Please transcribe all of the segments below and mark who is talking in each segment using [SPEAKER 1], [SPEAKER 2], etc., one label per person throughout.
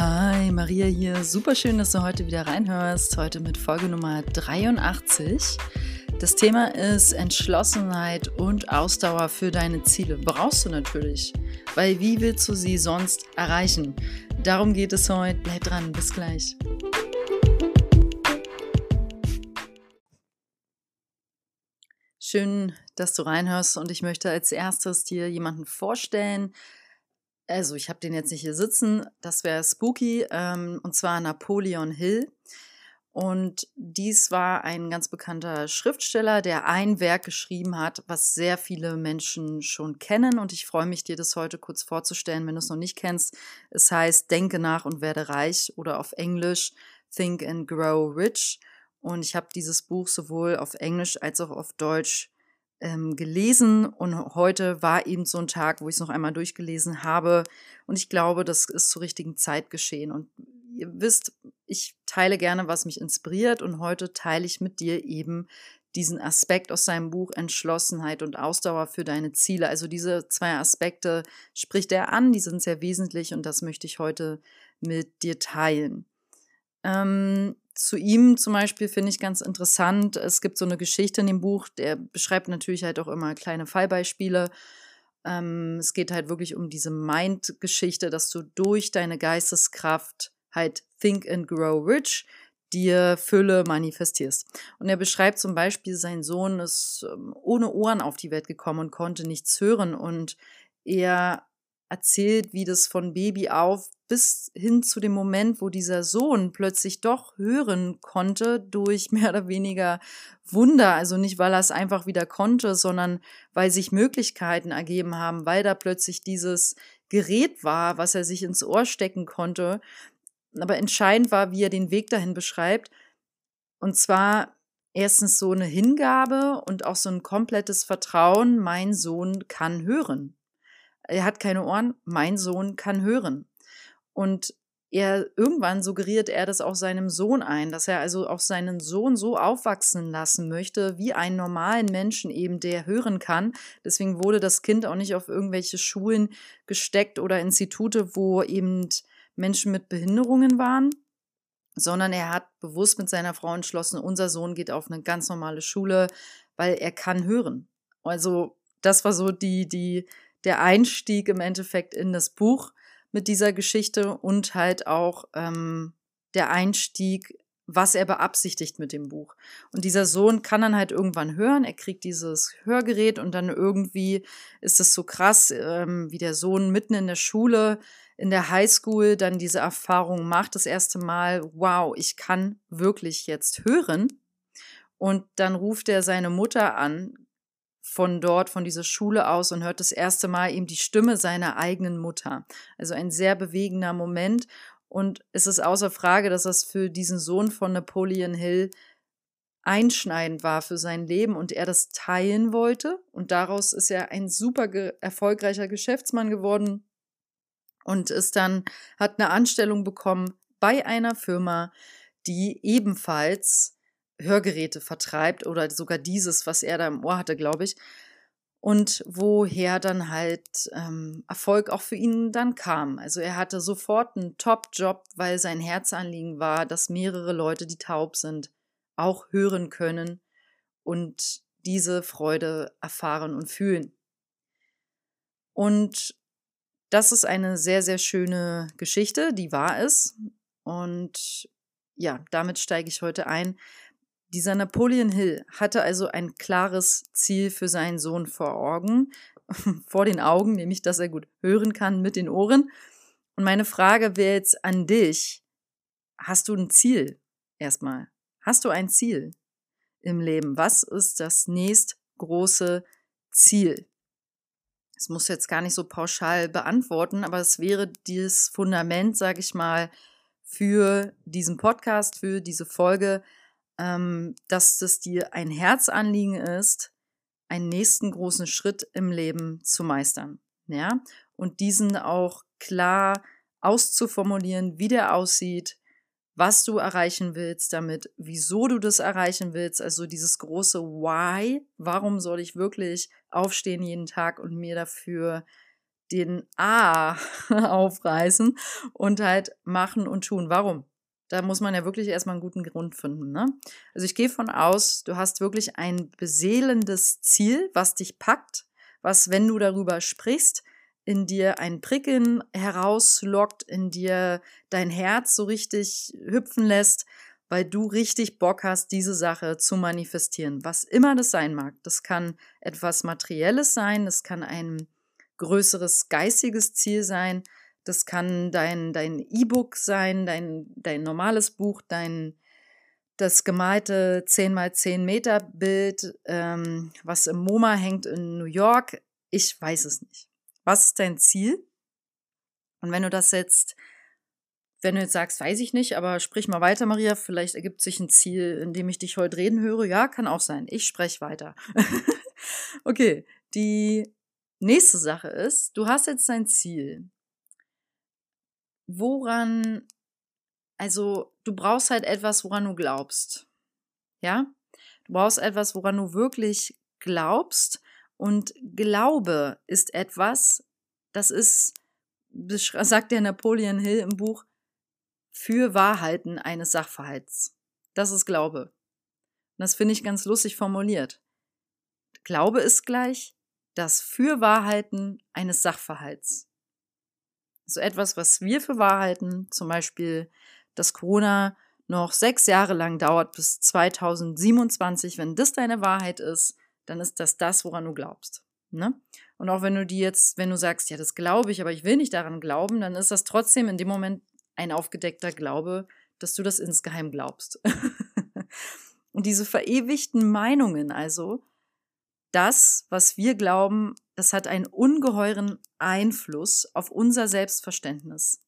[SPEAKER 1] Hi, Maria hier. Super schön, dass du heute wieder reinhörst. Heute mit Folge Nummer 83. Das Thema ist Entschlossenheit und Ausdauer für deine Ziele. Brauchst du natürlich, weil wie willst du sie sonst erreichen? Darum geht es heute. Bleib dran, bis gleich. Schön, dass du reinhörst und ich möchte als erstes dir jemanden vorstellen, also ich habe den jetzt nicht hier sitzen, das wäre Spooky, ähm, und zwar Napoleon Hill. Und dies war ein ganz bekannter Schriftsteller, der ein Werk geschrieben hat, was sehr viele Menschen schon kennen. Und ich freue mich, dir das heute kurz vorzustellen, wenn du es noch nicht kennst. Es heißt Denke nach und werde reich oder auf Englisch Think and Grow Rich. Und ich habe dieses Buch sowohl auf Englisch als auch auf Deutsch ähm, gelesen und heute war eben so ein Tag, wo ich es noch einmal durchgelesen habe und ich glaube, das ist zur richtigen Zeit geschehen und ihr wisst, ich teile gerne, was mich inspiriert und heute teile ich mit dir eben diesen Aspekt aus seinem Buch Entschlossenheit und Ausdauer für deine Ziele. Also diese zwei Aspekte spricht er an, die sind sehr wesentlich und das möchte ich heute mit dir teilen. Ähm, zu ihm zum Beispiel finde ich ganz interessant. Es gibt so eine Geschichte in dem Buch, der beschreibt natürlich halt auch immer kleine Fallbeispiele. Ähm, es geht halt wirklich um diese Mind-Geschichte, dass du durch deine Geisteskraft halt Think and Grow Rich dir Fülle manifestierst. Und er beschreibt zum Beispiel, sein Sohn ist ähm, ohne Ohren auf die Welt gekommen und konnte nichts hören und er erzählt, wie das von Baby auf bis hin zu dem Moment, wo dieser Sohn plötzlich doch hören konnte durch mehr oder weniger Wunder. Also nicht, weil er es einfach wieder konnte, sondern weil sich Möglichkeiten ergeben haben, weil da plötzlich dieses Gerät war, was er sich ins Ohr stecken konnte. Aber entscheidend war, wie er den Weg dahin beschreibt. Und zwar erstens so eine Hingabe und auch so ein komplettes Vertrauen, mein Sohn kann hören er hat keine Ohren, mein Sohn kann hören. Und er irgendwann suggeriert er das auch seinem Sohn ein, dass er also auch seinen Sohn so aufwachsen lassen möchte, wie einen normalen Menschen eben, der hören kann. Deswegen wurde das Kind auch nicht auf irgendwelche Schulen gesteckt oder Institute, wo eben Menschen mit Behinderungen waren, sondern er hat bewusst mit seiner Frau entschlossen, unser Sohn geht auf eine ganz normale Schule, weil er kann hören. Also das war so die, die der Einstieg im Endeffekt in das Buch mit dieser Geschichte und halt auch ähm, der Einstieg, was er beabsichtigt mit dem Buch. Und dieser Sohn kann dann halt irgendwann hören, er kriegt dieses Hörgerät und dann irgendwie ist es so krass, ähm, wie der Sohn mitten in der Schule, in der Highschool dann diese Erfahrung macht, das erste Mal, wow, ich kann wirklich jetzt hören. Und dann ruft er seine Mutter an, von dort, von dieser Schule aus und hört das erste Mal eben die Stimme seiner eigenen Mutter. Also ein sehr bewegender Moment. Und es ist außer Frage, dass das für diesen Sohn von Napoleon Hill einschneidend war für sein Leben und er das teilen wollte. Und daraus ist er ein super ge erfolgreicher Geschäftsmann geworden und ist dann, hat eine Anstellung bekommen bei einer Firma, die ebenfalls Hörgeräte vertreibt oder sogar dieses, was er da im Ohr hatte, glaube ich. Und woher dann halt ähm, Erfolg auch für ihn dann kam. Also er hatte sofort einen Top-Job, weil sein Herzanliegen war, dass mehrere Leute, die taub sind, auch hören können und diese Freude erfahren und fühlen. Und das ist eine sehr, sehr schöne Geschichte, die wahr ist. Und ja, damit steige ich heute ein. Dieser Napoleon Hill hatte also ein klares Ziel für seinen Sohn vor Augen, vor den Augen, nämlich dass er gut hören kann mit den Ohren. Und meine Frage wäre jetzt an dich, hast du ein Ziel erstmal? Hast du ein Ziel im Leben? Was ist das nächst große Ziel? Das muss jetzt gar nicht so pauschal beantworten, aber es wäre das Fundament, sage ich mal, für diesen Podcast, für diese Folge, ähm, dass das dir ein Herzanliegen ist, einen nächsten großen Schritt im Leben zu meistern. Ja, und diesen auch klar auszuformulieren, wie der aussieht, was du erreichen willst damit, wieso du das erreichen willst, also dieses große Why, warum soll ich wirklich aufstehen jeden Tag und mir dafür den A aufreißen und halt machen und tun. Warum? Da muss man ja wirklich erstmal einen guten Grund finden. Ne? Also ich gehe von aus, du hast wirklich ein beseelendes Ziel, was dich packt, was, wenn du darüber sprichst, in dir ein Prickeln herauslockt, in dir dein Herz so richtig hüpfen lässt, weil du richtig Bock hast, diese Sache zu manifestieren. Was immer das sein mag. Das kann etwas Materielles sein, das kann ein größeres geistiges Ziel sein, das kann dein dein E-Book sein, dein dein normales Buch, dein das gemalte 10 mal 10 Meter Bild, ähm, was im MoMA hängt in New York. Ich weiß es nicht. Was ist dein Ziel? Und wenn du das jetzt, wenn du jetzt sagst, weiß ich nicht, aber sprich mal weiter, Maria, vielleicht ergibt sich ein Ziel, in dem ich dich heute reden höre. Ja, kann auch sein. Ich spreche weiter. okay, die nächste Sache ist, du hast jetzt dein Ziel woran, also du brauchst halt etwas, woran du glaubst. Ja? Du brauchst etwas, woran du wirklich glaubst. Und Glaube ist etwas, das ist, sagt der Napoleon Hill im Buch, für Wahrheiten eines Sachverhalts. Das ist Glaube. Und das finde ich ganz lustig formuliert. Glaube ist gleich das für Wahrheiten eines Sachverhalts so etwas, was wir für wahr halten, zum Beispiel, dass Corona noch sechs Jahre lang dauert bis 2027, wenn das deine Wahrheit ist, dann ist das das, woran du glaubst. Ne? Und auch wenn du die jetzt, wenn du sagst, ja, das glaube ich, aber ich will nicht daran glauben, dann ist das trotzdem in dem Moment ein aufgedeckter Glaube, dass du das insgeheim glaubst. Und diese verewigten Meinungen also, das, was wir glauben, das hat einen ungeheuren Einfluss auf unser Selbstverständnis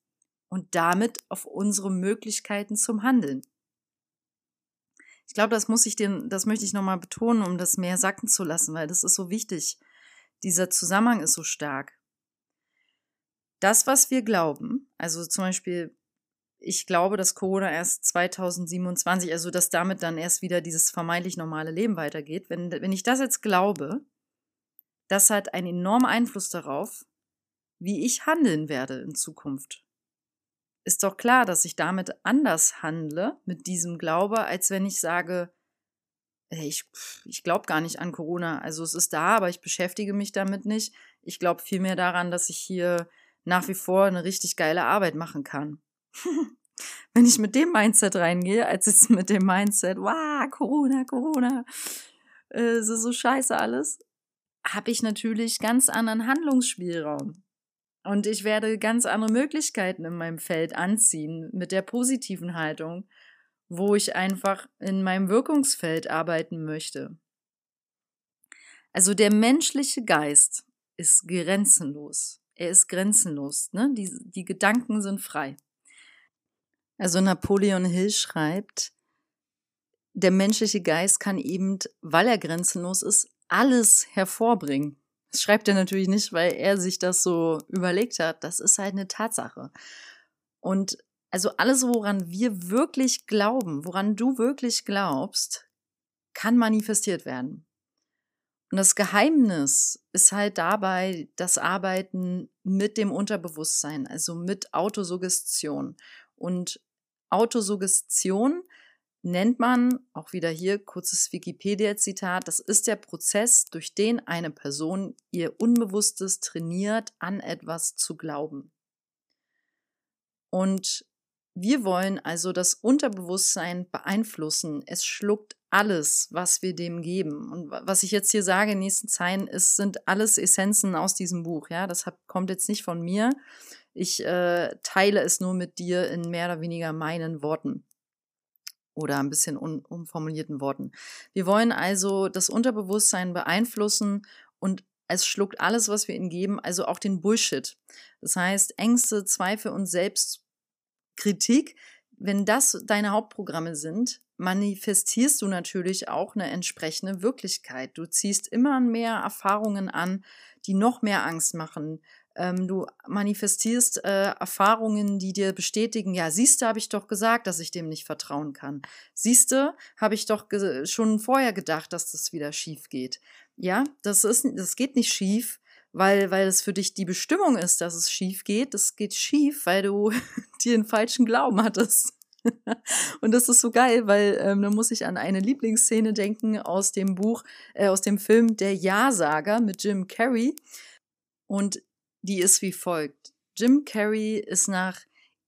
[SPEAKER 1] und damit auf unsere Möglichkeiten zum Handeln. Ich glaube, das muss ich dir, das möchte ich nochmal betonen, um das mehr sacken zu lassen, weil das ist so wichtig. Dieser Zusammenhang ist so stark. Das, was wir glauben, also zum Beispiel ich glaube, dass Corona erst 2027, also dass damit dann erst wieder dieses vermeintlich normale Leben weitergeht. Wenn, wenn ich das jetzt glaube, das hat einen enormen Einfluss darauf, wie ich handeln werde in Zukunft. Ist doch klar, dass ich damit anders handle mit diesem Glaube, als wenn ich sage, hey, ich, ich glaube gar nicht an Corona. Also es ist da, aber ich beschäftige mich damit nicht. Ich glaube vielmehr daran, dass ich hier nach wie vor eine richtig geile Arbeit machen kann. Wenn ich mit dem Mindset reingehe, als jetzt mit dem Mindset, wow, Corona, Corona, äh, ist so scheiße alles, habe ich natürlich ganz anderen Handlungsspielraum. Und ich werde ganz andere Möglichkeiten in meinem Feld anziehen mit der positiven Haltung, wo ich einfach in meinem Wirkungsfeld arbeiten möchte. Also der menschliche Geist ist grenzenlos. Er ist grenzenlos. Ne? Die, die Gedanken sind frei. Also Napoleon Hill schreibt, der menschliche Geist kann eben, weil er grenzenlos ist, alles hervorbringen. Das schreibt er natürlich nicht, weil er sich das so überlegt hat. Das ist halt eine Tatsache. Und also alles, woran wir wirklich glauben, woran du wirklich glaubst, kann manifestiert werden. Und das Geheimnis ist halt dabei das Arbeiten mit dem Unterbewusstsein, also mit Autosuggestion. Und Autosuggestion nennt man, auch wieder hier kurzes Wikipedia-Zitat, das ist der Prozess, durch den eine Person ihr Unbewusstes trainiert, an etwas zu glauben. Und wir wollen also das Unterbewusstsein beeinflussen. Es schluckt alles, was wir dem geben. Und was ich jetzt hier sage in den nächsten Zeilen, ist, sind alles Essenzen aus diesem Buch. Ja, das kommt jetzt nicht von mir, ich äh, teile es nur mit dir in mehr oder weniger meinen Worten oder ein bisschen umformulierten Worten. Wir wollen also das Unterbewusstsein beeinflussen und es schluckt alles, was wir ihnen geben, also auch den Bullshit. Das heißt, Ängste, Zweifel und Selbstkritik, wenn das deine Hauptprogramme sind, manifestierst du natürlich auch eine entsprechende Wirklichkeit. Du ziehst immer mehr Erfahrungen an, die noch mehr Angst machen, ähm, du manifestierst äh, Erfahrungen, die dir bestätigen, ja, siehste, habe ich doch gesagt, dass ich dem nicht vertrauen kann. Siehste, habe ich doch schon vorher gedacht, dass das wieder schief geht. Ja, das ist, das geht nicht schief, weil, weil es für dich die Bestimmung ist, dass es schief geht. Es geht schief, weil du dir einen falschen Glauben hattest. und das ist so geil, weil ähm, da muss ich an eine Lieblingsszene denken aus dem Buch, äh, aus dem Film Der Ja-Sager mit Jim Carrey. Und die ist wie folgt. Jim Carrey ist nach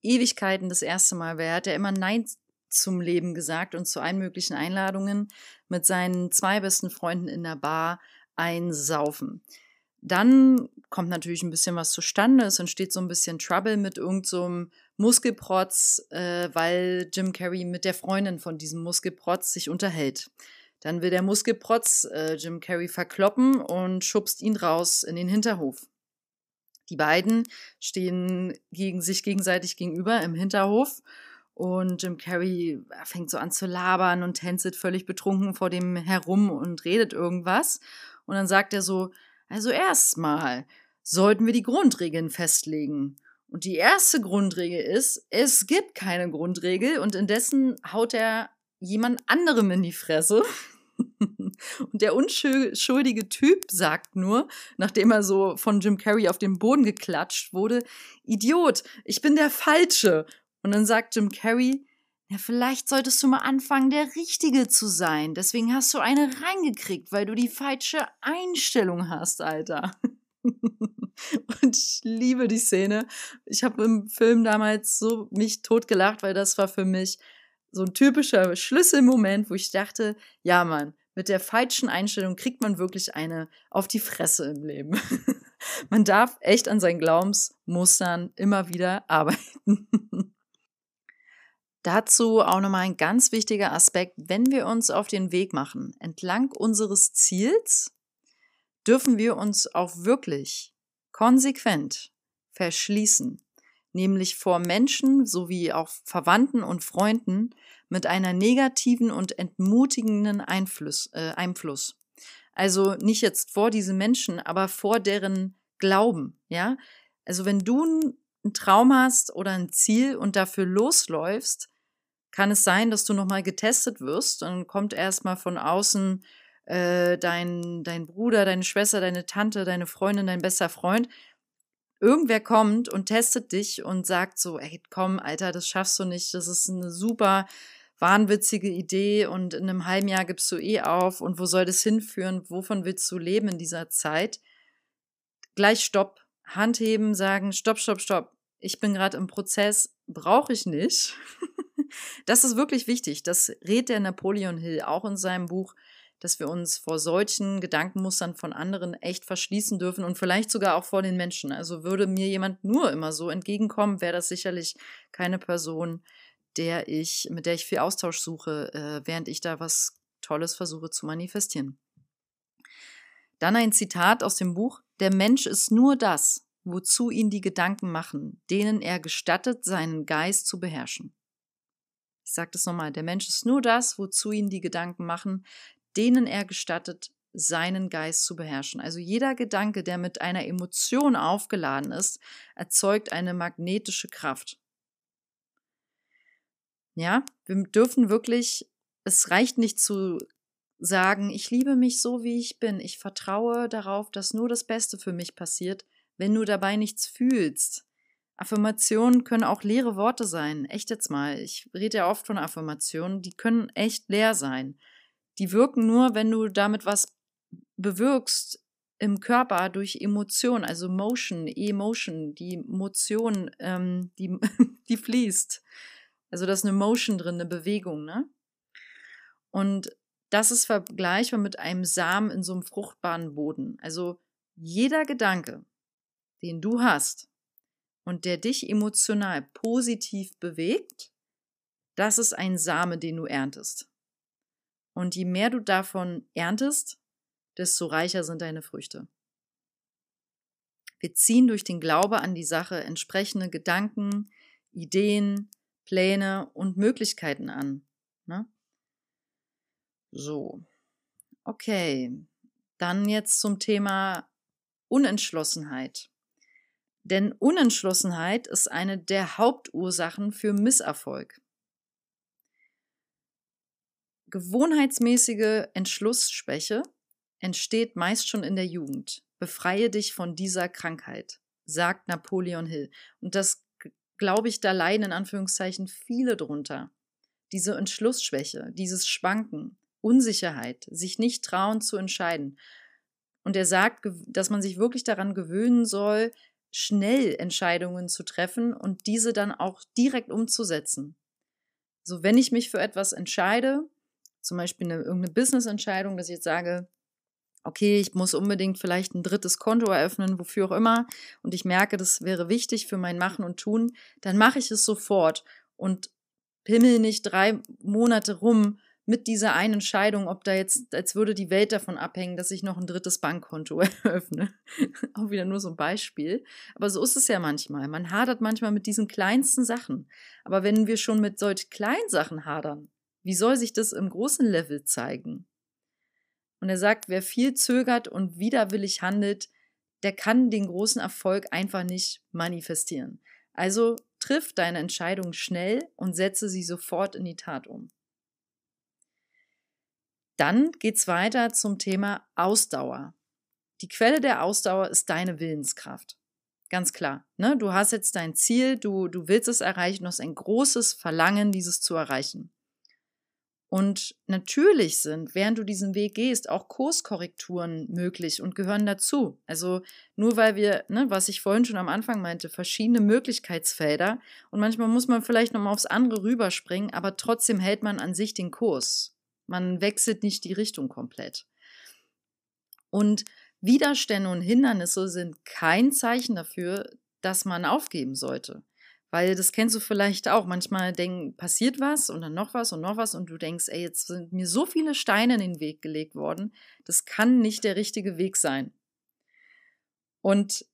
[SPEAKER 1] Ewigkeiten das erste Mal, wer hat ja immer Nein zum Leben gesagt und zu allen möglichen Einladungen mit seinen zwei besten Freunden in der Bar einsaufen. Dann kommt natürlich ein bisschen was zustande. Es entsteht so ein bisschen Trouble mit irgendeinem so Muskelprotz, äh, weil Jim Carrey mit der Freundin von diesem Muskelprotz sich unterhält. Dann will der Muskelprotz äh, Jim Carrey verkloppen und schubst ihn raus in den Hinterhof. Die beiden stehen gegen sich gegenseitig gegenüber im Hinterhof und Jim Carrey fängt so an zu labern und tänzelt völlig betrunken vor dem herum und redet irgendwas. Und dann sagt er so, also erstmal sollten wir die Grundregeln festlegen. Und die erste Grundregel ist, es gibt keine Grundregel und indessen haut er jemand anderem in die Fresse. Und der unschuldige Typ sagt nur, nachdem er so von Jim Carrey auf den Boden geklatscht wurde, Idiot, ich bin der Falsche. Und dann sagt Jim Carrey, ja, vielleicht solltest du mal anfangen, der Richtige zu sein. Deswegen hast du eine reingekriegt, weil du die falsche Einstellung hast, Alter. und ich liebe die Szene. Ich habe im Film damals so mich totgelacht, weil das war für mich so ein typischer Schlüsselmoment, wo ich dachte, ja, Mann, mit der falschen Einstellung kriegt man wirklich eine auf die Fresse im Leben. man darf echt an seinen Glaubensmustern immer wieder arbeiten. Dazu auch nochmal ein ganz wichtiger Aspekt, wenn wir uns auf den Weg machen, entlang unseres Ziels, dürfen wir uns auch wirklich konsequent verschließen, nämlich vor Menschen sowie auch Verwandten und Freunden mit einer negativen und entmutigenden Einfluss, äh, Einfluss. Also nicht jetzt vor diese Menschen, aber vor deren Glauben, ja? Also wenn du einen Traum hast oder ein Ziel und dafür losläufst, kann es sein, dass du nochmal getestet wirst. Dann kommt erstmal von außen äh, dein, dein Bruder, deine Schwester, deine Tante, deine Freundin, dein bester Freund. Irgendwer kommt und testet dich und sagt so, ey, komm, Alter, das schaffst du nicht. Das ist eine super wahnwitzige Idee und in einem halben Jahr gibst du eh auf und wo soll das hinführen? Wovon willst du leben in dieser Zeit? Gleich Stopp, Hand heben, sagen, Stopp, Stopp, Stopp. Ich bin gerade im Prozess, brauche ich nicht. Das ist wirklich wichtig. Das rät der Napoleon Hill auch in seinem Buch, dass wir uns vor solchen Gedankenmustern von anderen echt verschließen dürfen und vielleicht sogar auch vor den Menschen. Also würde mir jemand nur immer so entgegenkommen, wäre das sicherlich keine Person, der ich, mit der ich viel Austausch suche, äh, während ich da was Tolles versuche zu manifestieren. Dann ein Zitat aus dem Buch: Der Mensch ist nur das, wozu ihn die Gedanken machen, denen er gestattet, seinen Geist zu beherrschen. Ich sage das nochmal, der Mensch ist nur das, wozu ihn die Gedanken machen, denen er gestattet, seinen Geist zu beherrschen. Also jeder Gedanke, der mit einer Emotion aufgeladen ist, erzeugt eine magnetische Kraft. Ja, wir dürfen wirklich, es reicht nicht zu sagen, ich liebe mich so, wie ich bin, ich vertraue darauf, dass nur das Beste für mich passiert, wenn du dabei nichts fühlst, Affirmationen können auch leere Worte sein. Echt jetzt mal. Ich rede ja oft von Affirmationen. Die können echt leer sein. Die wirken nur, wenn du damit was bewirkst im Körper durch Emotion, also Motion, Emotion, die Motion, ähm, die, die fließt. Also da ist eine Motion drin, eine Bewegung, ne? Und das ist vergleichbar mit einem Samen in so einem fruchtbaren Boden. Also jeder Gedanke, den du hast, und der dich emotional positiv bewegt, das ist ein Same, den du erntest. Und je mehr du davon erntest, desto reicher sind deine Früchte. Wir ziehen durch den Glaube an die Sache entsprechende Gedanken, Ideen, Pläne und Möglichkeiten an. Ne? So, okay. Dann jetzt zum Thema Unentschlossenheit. Denn Unentschlossenheit ist eine der Hauptursachen für Misserfolg. Gewohnheitsmäßige Entschlussschwäche entsteht meist schon in der Jugend, befreie dich von dieser Krankheit, sagt Napoleon Hill. Und das glaube ich, da leiden in Anführungszeichen viele drunter. Diese Entschlussschwäche, dieses Schwanken, Unsicherheit, sich nicht trauen zu entscheiden. Und er sagt, dass man sich wirklich daran gewöhnen soll, schnell Entscheidungen zu treffen und diese dann auch direkt umzusetzen. So, wenn ich mich für etwas entscheide, zum Beispiel eine, irgendeine Business-Entscheidung, dass ich jetzt sage, okay, ich muss unbedingt vielleicht ein drittes Konto eröffnen, wofür auch immer, und ich merke, das wäre wichtig für mein Machen und Tun, dann mache ich es sofort und pimmel nicht drei Monate rum mit dieser einen Entscheidung, ob da jetzt, als würde die Welt davon abhängen, dass ich noch ein drittes Bankkonto eröffne. Auch wieder nur so ein Beispiel. Aber so ist es ja manchmal. Man hadert manchmal mit diesen kleinsten Sachen. Aber wenn wir schon mit solch kleinen Sachen hadern, wie soll sich das im großen Level zeigen? Und er sagt, wer viel zögert und widerwillig handelt, der kann den großen Erfolg einfach nicht manifestieren. Also triff deine Entscheidung schnell und setze sie sofort in die Tat um. Dann geht es weiter zum Thema Ausdauer. Die Quelle der Ausdauer ist deine Willenskraft. Ganz klar. Ne? Du hast jetzt dein Ziel, du, du willst es erreichen, du hast ein großes Verlangen, dieses zu erreichen. Und natürlich sind, während du diesen Weg gehst, auch Kurskorrekturen möglich und gehören dazu. Also nur weil wir, ne, was ich vorhin schon am Anfang meinte, verschiedene Möglichkeitsfelder und manchmal muss man vielleicht nochmal aufs andere rüberspringen, aber trotzdem hält man an sich den Kurs. Man wechselt nicht die Richtung komplett. Und Widerstände und Hindernisse sind kein Zeichen dafür, dass man aufgeben sollte. Weil das kennst du vielleicht auch. Manchmal denk, passiert was und dann noch was und noch was und du denkst, ey, jetzt sind mir so viele Steine in den Weg gelegt worden. Das kann nicht der richtige Weg sein. Und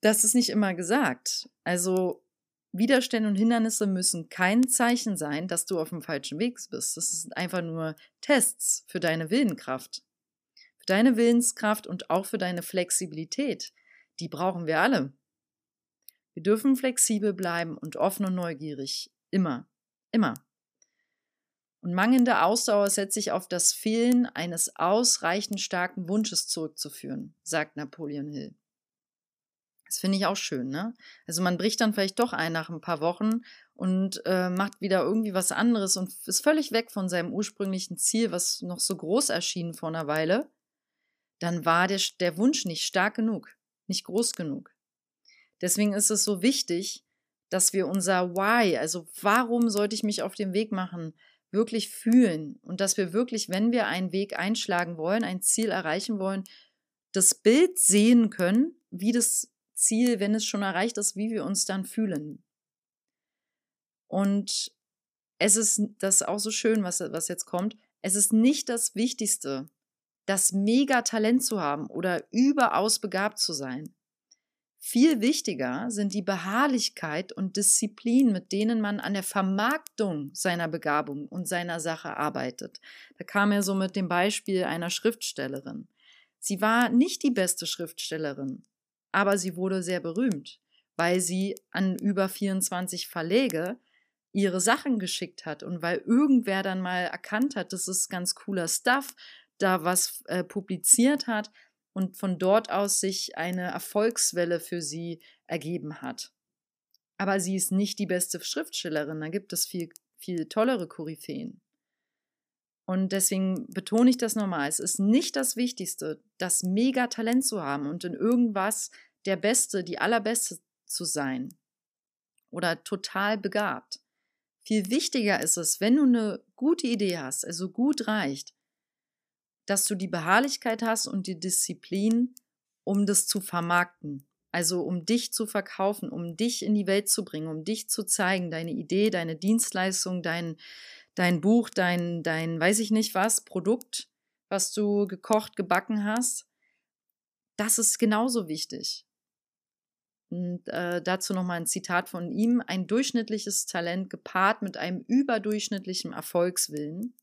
[SPEAKER 1] das ist nicht immer gesagt. Also Widerstände und Hindernisse müssen kein Zeichen sein, dass du auf dem falschen Weg bist. Das sind einfach nur Tests für deine Willenskraft. Für deine Willenskraft und auch für deine Flexibilität. Die brauchen wir alle. Wir dürfen flexibel bleiben und offen und neugierig. Immer. Immer. Und mangelnde Ausdauer setzt sich auf das Fehlen eines ausreichend starken Wunsches zurückzuführen, sagt Napoleon Hill. Das finde ich auch schön, ne? Also man bricht dann vielleicht doch ein nach ein paar Wochen und äh, macht wieder irgendwie was anderes und ist völlig weg von seinem ursprünglichen Ziel, was noch so groß erschien vor einer Weile. Dann war der, der Wunsch nicht stark genug, nicht groß genug. Deswegen ist es so wichtig, dass wir unser Why, also warum sollte ich mich auf den Weg machen, wirklich fühlen und dass wir wirklich, wenn wir einen Weg einschlagen wollen, ein Ziel erreichen wollen, das Bild sehen können, wie das Ziel, wenn es schon erreicht ist, wie wir uns dann fühlen. Und es ist das ist auch so schön, was, was jetzt kommt. Es ist nicht das Wichtigste, das Mega-Talent zu haben oder überaus begabt zu sein. Viel wichtiger sind die Beharrlichkeit und Disziplin, mit denen man an der Vermarktung seiner Begabung und seiner Sache arbeitet. Da kam er so mit dem Beispiel einer Schriftstellerin. Sie war nicht die beste Schriftstellerin, aber sie wurde sehr berühmt, weil sie an über 24 Verlege ihre Sachen geschickt hat und weil irgendwer dann mal erkannt hat, das ist ganz cooler Stuff, da was äh, publiziert hat und von dort aus sich eine Erfolgswelle für sie ergeben hat. Aber sie ist nicht die beste Schriftstellerin, da gibt es viel, viel tollere Koryphäen. Und deswegen betone ich das nochmal. Es ist nicht das Wichtigste, das Mega-Talent zu haben und in irgendwas der Beste, die Allerbeste zu sein oder total begabt. Viel wichtiger ist es, wenn du eine gute Idee hast, also gut reicht, dass du die Beharrlichkeit hast und die Disziplin, um das zu vermarkten. Also um dich zu verkaufen, um dich in die Welt zu bringen, um dich zu zeigen, deine Idee, deine Dienstleistung, dein, dein Buch, dein, dein, weiß ich nicht was, Produkt, was du gekocht, gebacken hast. Das ist genauso wichtig. Und äh, dazu nochmal ein Zitat von ihm. Ein durchschnittliches Talent gepaart mit einem überdurchschnittlichen Erfolgswillen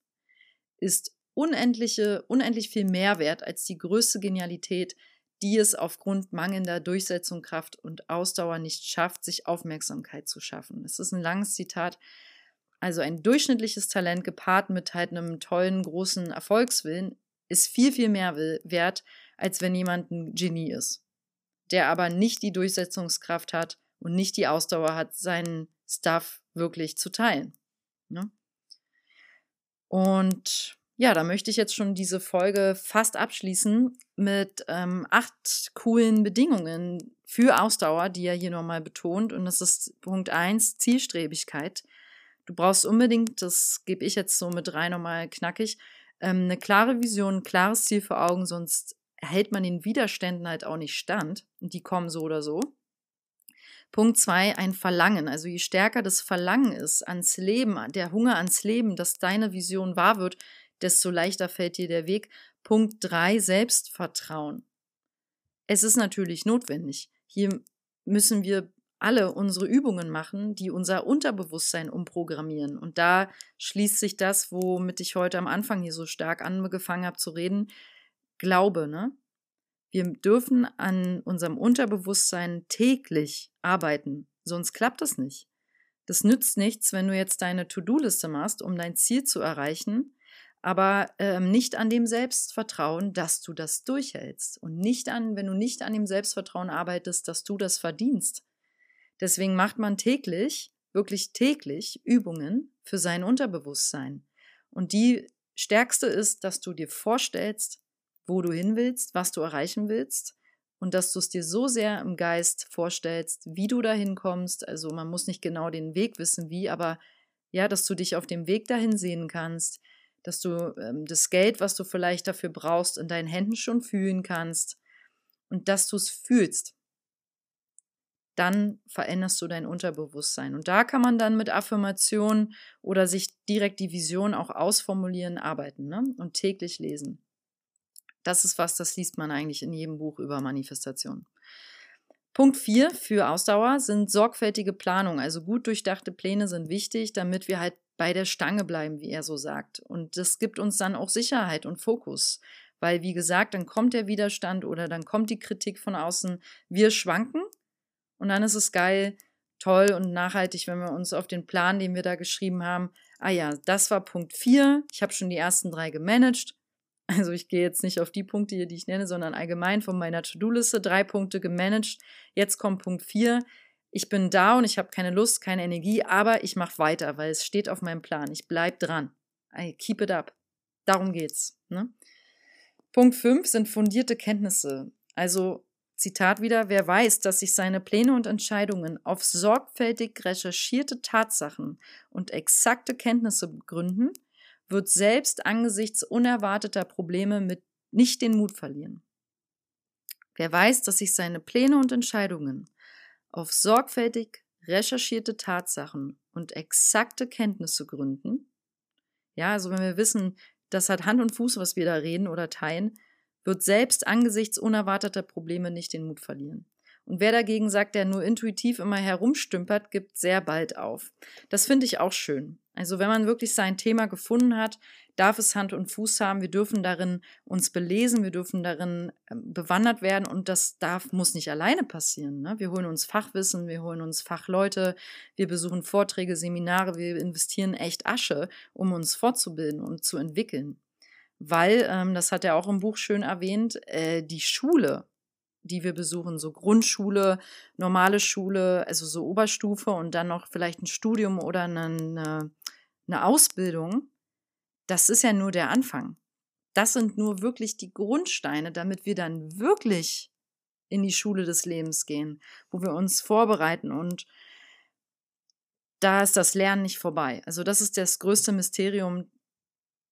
[SPEAKER 1] ist unendliche, unendlich viel mehr wert als die größte Genialität, die es aufgrund mangelnder Durchsetzungskraft und Ausdauer nicht schafft, sich Aufmerksamkeit zu schaffen. Das ist ein langes Zitat. Also ein durchschnittliches Talent gepaart mit halt einem tollen, großen Erfolgswillen ist viel, viel mehr wert als wenn jemand ein Genie ist, der aber nicht die Durchsetzungskraft hat und nicht die Ausdauer hat, seinen Stuff wirklich zu teilen. Ne? Und ja, da möchte ich jetzt schon diese Folge fast abschließen mit ähm, acht coolen Bedingungen für Ausdauer, die er hier nochmal betont. Und das ist Punkt eins Zielstrebigkeit. Du brauchst unbedingt, das gebe ich jetzt so mit rein nochmal knackig, ähm, eine klare Vision, ein klares Ziel vor Augen, sonst hält man den Widerständen halt auch nicht stand. Und die kommen so oder so. Punkt zwei, ein Verlangen. Also je stärker das Verlangen ist ans Leben, der Hunger ans Leben, dass deine Vision wahr wird, desto leichter fällt dir der Weg. Punkt drei, Selbstvertrauen. Es ist natürlich notwendig. Hier müssen wir alle unsere Übungen machen, die unser Unterbewusstsein umprogrammieren. Und da schließt sich das, womit ich heute am Anfang hier so stark angefangen habe zu reden, Glaube, ne? Wir dürfen an unserem Unterbewusstsein täglich arbeiten, sonst klappt das nicht. Das nützt nichts, wenn du jetzt deine To-Do-Liste machst, um dein Ziel zu erreichen, aber ähm, nicht an dem Selbstvertrauen, dass du das durchhältst und nicht an, wenn du nicht an dem Selbstvertrauen arbeitest, dass du das verdienst. Deswegen macht man täglich, wirklich täglich Übungen für sein Unterbewusstsein. Und die stärkste ist, dass du dir vorstellst, wo du hin willst, was du erreichen willst und dass du es dir so sehr im Geist vorstellst, wie du dahin kommst. Also man muss nicht genau den Weg wissen, wie, aber ja, dass du dich auf dem Weg dahin sehen kannst, dass du ähm, das Geld, was du vielleicht dafür brauchst, in deinen Händen schon fühlen kannst und dass du es fühlst. Dann veränderst du dein Unterbewusstsein. Und da kann man dann mit Affirmationen oder sich direkt die Vision auch ausformulieren, arbeiten ne? und täglich lesen. Das ist was, das liest man eigentlich in jedem Buch über Manifestation. Punkt 4 für Ausdauer sind sorgfältige Planung. Also gut durchdachte Pläne sind wichtig, damit wir halt bei der Stange bleiben, wie er so sagt. Und das gibt uns dann auch Sicherheit und Fokus. Weil, wie gesagt, dann kommt der Widerstand oder dann kommt die Kritik von außen. Wir schwanken und dann ist es geil, toll und nachhaltig, wenn wir uns auf den Plan, den wir da geschrieben haben, ah ja, das war Punkt 4, ich habe schon die ersten drei gemanagt. Also ich gehe jetzt nicht auf die Punkte hier, die ich nenne, sondern allgemein von meiner To-Do-Liste drei Punkte gemanagt. Jetzt kommt Punkt 4 ich bin da und ich habe keine Lust, keine Energie, aber ich mache weiter, weil es steht auf meinem Plan. Ich bleibe dran. I keep it up. Darum geht's. Ne? Punkt 5 sind fundierte Kenntnisse. Also Zitat wieder, wer weiß, dass sich seine Pläne und Entscheidungen auf sorgfältig recherchierte Tatsachen und exakte Kenntnisse begründen, wird selbst angesichts unerwarteter Probleme mit nicht den Mut verlieren. Wer weiß, dass sich seine Pläne und Entscheidungen auf sorgfältig recherchierte Tatsachen und exakte Kenntnisse gründen. Ja, also wenn wir wissen, das hat Hand und Fuß, was wir da reden oder teilen, wird selbst angesichts unerwarteter Probleme nicht den Mut verlieren. Und wer dagegen sagt, der nur intuitiv immer herumstümpert, gibt sehr bald auf. Das finde ich auch schön. Also wenn man wirklich sein Thema gefunden hat, darf es Hand und Fuß haben. Wir dürfen darin uns belesen, wir dürfen darin ähm, bewandert werden und das darf, muss nicht alleine passieren. Ne? Wir holen uns Fachwissen, wir holen uns Fachleute, wir besuchen Vorträge, Seminare, wir investieren echt Asche, um uns fortzubilden und zu entwickeln. Weil, ähm, das hat er auch im Buch schön erwähnt, äh, die Schule, die wir besuchen, so Grundschule, normale Schule, also so Oberstufe und dann noch vielleicht ein Studium oder eine, eine Ausbildung, das ist ja nur der Anfang. Das sind nur wirklich die Grundsteine, damit wir dann wirklich in die Schule des Lebens gehen, wo wir uns vorbereiten und da ist das Lernen nicht vorbei. Also das ist das größte Mysterium,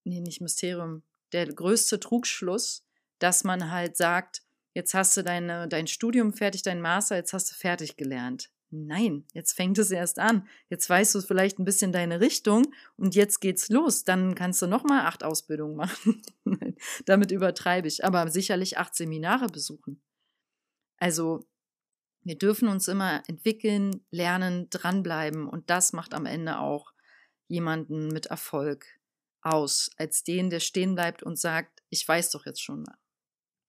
[SPEAKER 1] nee, nicht Mysterium, der größte Trugschluss, dass man halt sagt, jetzt hast du deine, dein Studium fertig, dein Master, jetzt hast du fertig gelernt. Nein, jetzt fängt es erst an. Jetzt weißt du vielleicht ein bisschen deine Richtung und jetzt geht's los. Dann kannst du nochmal acht Ausbildungen machen. Damit übertreibe ich. Aber sicherlich acht Seminare besuchen. Also, wir dürfen uns immer entwickeln, lernen, dranbleiben und das macht am Ende auch jemanden mit Erfolg aus, als den, der stehen bleibt und sagt, ich weiß doch jetzt schon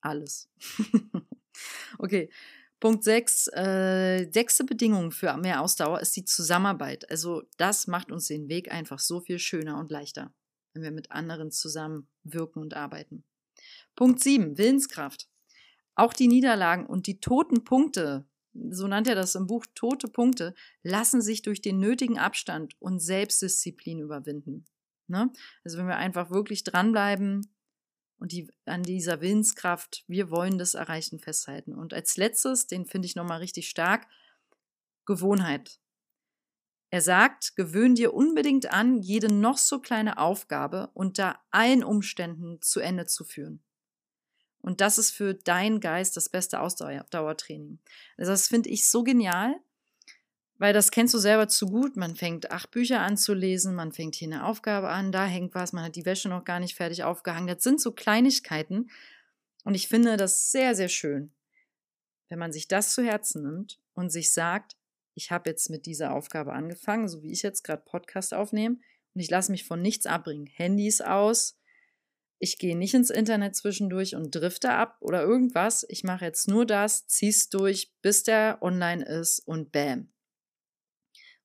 [SPEAKER 1] alles. okay, Punkt 6, äh, sechste Bedingung für mehr Ausdauer ist die Zusammenarbeit. Also das macht uns den Weg einfach so viel schöner und leichter, wenn wir mit anderen zusammen wirken und arbeiten. Punkt 7, Willenskraft. auch die Niederlagen und die toten Punkte, so nannt er das im Buch, tote Punkte, lassen sich durch den nötigen Abstand und Selbstdisziplin überwinden. Ne? Also wenn wir einfach wirklich dranbleiben und die, an dieser Willenskraft, wir wollen das erreichen, festhalten. Und als letztes, den finde ich nochmal richtig stark, Gewohnheit. Er sagt, gewöhn dir unbedingt an, jede noch so kleine Aufgabe unter allen Umständen zu Ende zu führen. Und das ist für deinen Geist das beste Ausdauertraining. Also das finde ich so genial, weil das kennst du selber zu gut. Man fängt acht Bücher an zu lesen, man fängt hier eine Aufgabe an, da hängt was, man hat die Wäsche noch gar nicht fertig aufgehangen. Das sind so Kleinigkeiten. Und ich finde das sehr, sehr schön, wenn man sich das zu Herzen nimmt und sich sagt, ich habe jetzt mit dieser Aufgabe angefangen, so wie ich jetzt gerade Podcast aufnehme, und ich lasse mich von nichts abbringen. Handys aus, ich gehe nicht ins Internet zwischendurch und drifte ab oder irgendwas. Ich mache jetzt nur das, zieh's durch, bis der online ist und bam.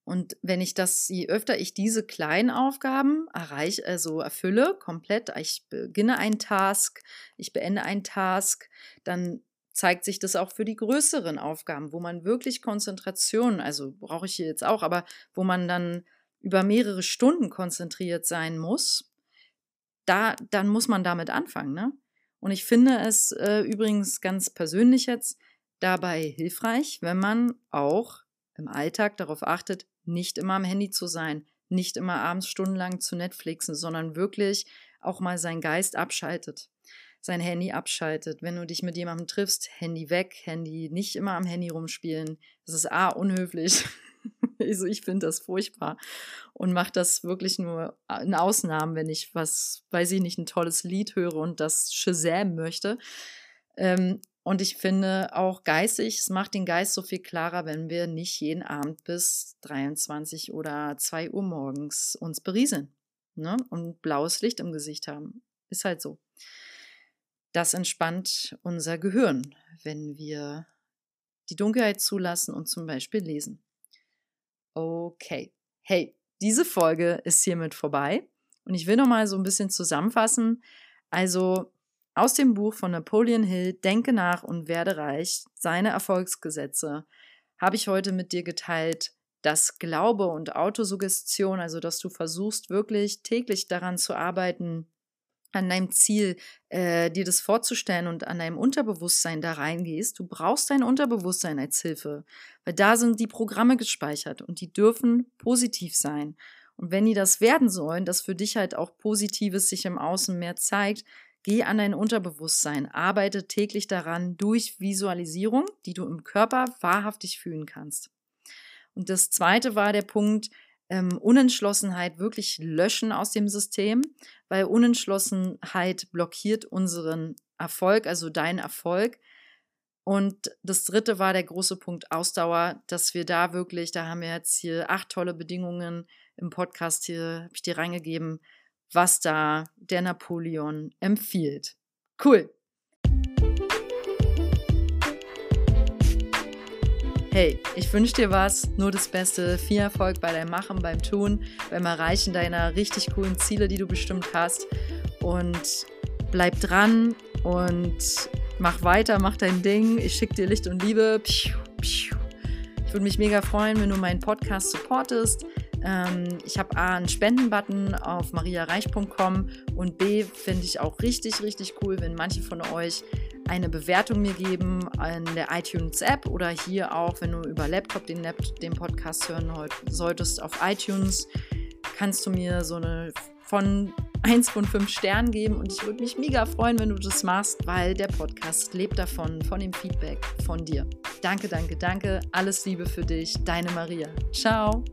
[SPEAKER 1] Und wenn ich das, je öfter ich diese kleinen Aufgaben erreiche, also erfülle, komplett, ich beginne einen Task, ich beende einen Task, dann zeigt sich das auch für die größeren Aufgaben, wo man wirklich Konzentration, also brauche ich hier jetzt auch, aber wo man dann über mehrere Stunden konzentriert sein muss, da, dann muss man damit anfangen. Ne? Und ich finde es äh, übrigens ganz persönlich jetzt dabei hilfreich, wenn man auch im Alltag darauf achtet, nicht immer am Handy zu sein, nicht immer abends stundenlang zu Netflixen, sondern wirklich auch mal seinen Geist abschaltet, sein Handy abschaltet. Wenn du dich mit jemandem triffst, Handy weg, Handy nicht immer am Handy rumspielen. Das ist A, unhöflich Also ich finde das furchtbar und mache das wirklich nur in Ausnahmen, wenn ich was, weiß ich nicht, ein tolles Lied höre und das Shazam möchte. Ähm, und ich finde auch geistig, es macht den Geist so viel klarer, wenn wir nicht jeden Abend bis 23 oder 2 Uhr morgens uns berieseln ne? und blaues Licht im Gesicht haben. Ist halt so. Das entspannt unser Gehirn, wenn wir die Dunkelheit zulassen und zum Beispiel lesen. Okay. Hey, diese Folge ist hiermit vorbei und ich will noch mal so ein bisschen zusammenfassen. Also aus dem Buch von Napoleon Hill Denke nach und werde reich, seine Erfolgsgesetze, habe ich heute mit dir geteilt, dass Glaube und Autosuggestion, also dass du versuchst wirklich täglich daran zu arbeiten, an deinem Ziel, äh, dir das vorzustellen und an deinem Unterbewusstsein da reingehst, du brauchst dein Unterbewusstsein als Hilfe, weil da sind die Programme gespeichert und die dürfen positiv sein. Und wenn die das werden sollen, dass für dich halt auch Positives sich im Außen mehr zeigt, geh an dein Unterbewusstsein, arbeite täglich daran durch Visualisierung, die du im Körper wahrhaftig fühlen kannst. Und das zweite war der Punkt, ähm, Unentschlossenheit wirklich löschen aus dem System, weil Unentschlossenheit blockiert unseren Erfolg, also deinen Erfolg. Und das dritte war der große Punkt Ausdauer, dass wir da wirklich, da haben wir jetzt hier acht tolle Bedingungen im Podcast hier, habe ich dir reingegeben, was da der Napoleon empfiehlt. Cool. Hey, ich wünsche dir was, nur das Beste, viel Erfolg bei deinem Machen, beim Tun, beim Erreichen deiner richtig coolen Ziele, die du bestimmt hast. Und bleib dran und mach weiter, mach dein Ding. Ich schicke dir Licht und Liebe. Ich würde mich mega freuen, wenn du meinen Podcast supportest. Ähm, ich habe A, einen Spendenbutton auf mariareich.com und B, finde ich auch richtig, richtig cool, wenn manche von euch eine Bewertung mir geben in der iTunes App oder hier auch, wenn du über Laptop den, den Podcast hören solltest, auf iTunes kannst du mir so eine von 1 von 5 Sternen geben und ich würde mich mega freuen, wenn du das machst, weil der Podcast lebt davon, von dem Feedback von dir. Danke, danke, danke. Alles Liebe für dich, deine Maria. Ciao.